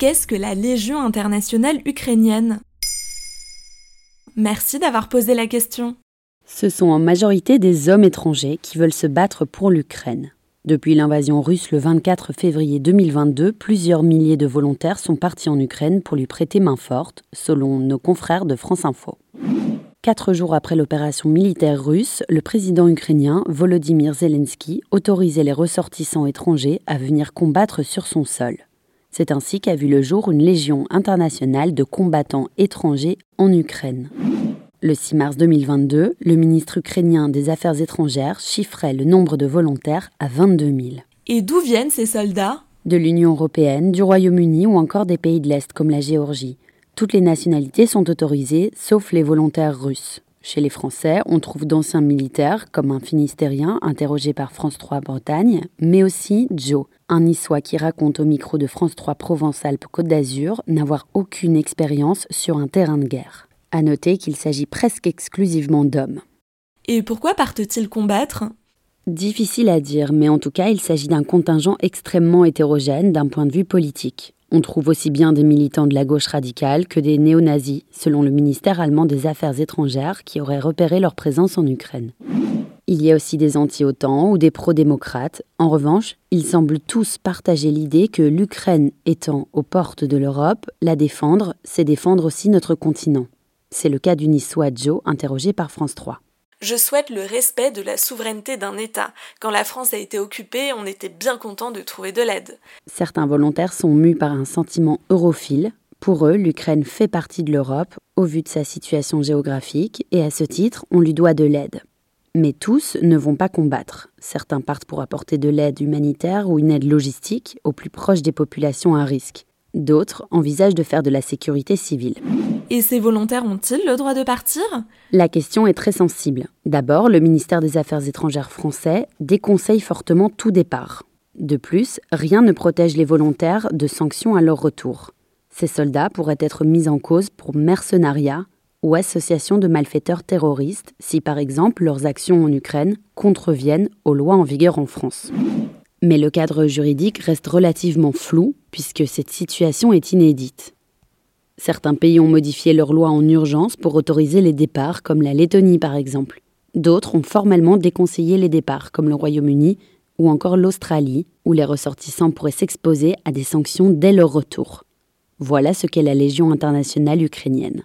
Qu'est-ce que la Légion internationale ukrainienne? Merci d'avoir posé la question. Ce sont en majorité des hommes étrangers qui veulent se battre pour l'Ukraine. Depuis l'invasion russe le 24 février 2022, plusieurs milliers de volontaires sont partis en Ukraine pour lui prêter main forte, selon nos confrères de France Info. Quatre jours après l'opération militaire russe, le président ukrainien Volodymyr Zelensky autorisait les ressortissants étrangers à venir combattre sur son sol. C'est ainsi qu'a vu le jour une légion internationale de combattants étrangers en Ukraine. Le 6 mars 2022, le ministre ukrainien des Affaires étrangères chiffrait le nombre de volontaires à 22 000. Et d'où viennent ces soldats? De l'Union européenne, du Royaume-Uni ou encore des pays de l'Est comme la Géorgie. Toutes les nationalités sont autorisées, sauf les volontaires russes. Chez les Français, on trouve d'anciens militaires, comme un Finistérien interrogé par France 3 Bretagne, mais aussi Joe, un Niçois qui raconte au micro de France 3 Provence-Alpes-Côte d'Azur n'avoir aucune expérience sur un terrain de guerre. À noter qu'il s'agit presque exclusivement d'hommes. Et pourquoi partent-ils combattre? Difficile à dire, mais en tout cas, il s'agit d'un contingent extrêmement hétérogène d'un point de vue politique. On trouve aussi bien des militants de la gauche radicale que des néo-nazis, selon le ministère allemand des Affaires étrangères qui aurait repéré leur présence en Ukraine. Il y a aussi des anti-OTAN ou des pro-démocrates. En revanche, ils semblent tous partager l'idée que l'Ukraine étant aux portes de l'Europe, la défendre, c'est défendre aussi notre continent. C'est le cas du niçois Joe, interrogé par France 3. Je souhaite le respect de la souveraineté d'un État. Quand la France a été occupée, on était bien content de trouver de l'aide. Certains volontaires sont mus par un sentiment europhile. Pour eux, l'Ukraine fait partie de l'Europe au vu de sa situation géographique et à ce titre, on lui doit de l'aide. Mais tous ne vont pas combattre. Certains partent pour apporter de l'aide humanitaire ou une aide logistique au plus proche des populations à risque. D'autres envisagent de faire de la sécurité civile. Et ces volontaires ont-ils le droit de partir? La question est très sensible. D'abord, le ministère des Affaires étrangères français déconseille fortement tout départ. De plus, rien ne protège les volontaires de sanctions à leur retour. Ces soldats pourraient être mis en cause pour mercenariat ou association de malfaiteurs terroristes si par exemple leurs actions en Ukraine contreviennent aux lois en vigueur en France. Mais le cadre juridique reste relativement flou puisque cette situation est inédite. Certains pays ont modifié leurs lois en urgence pour autoriser les départs, comme la Lettonie par exemple. D'autres ont formellement déconseillé les départs, comme le Royaume-Uni ou encore l'Australie, où les ressortissants pourraient s'exposer à des sanctions dès leur retour. Voilà ce qu'est la Légion internationale ukrainienne.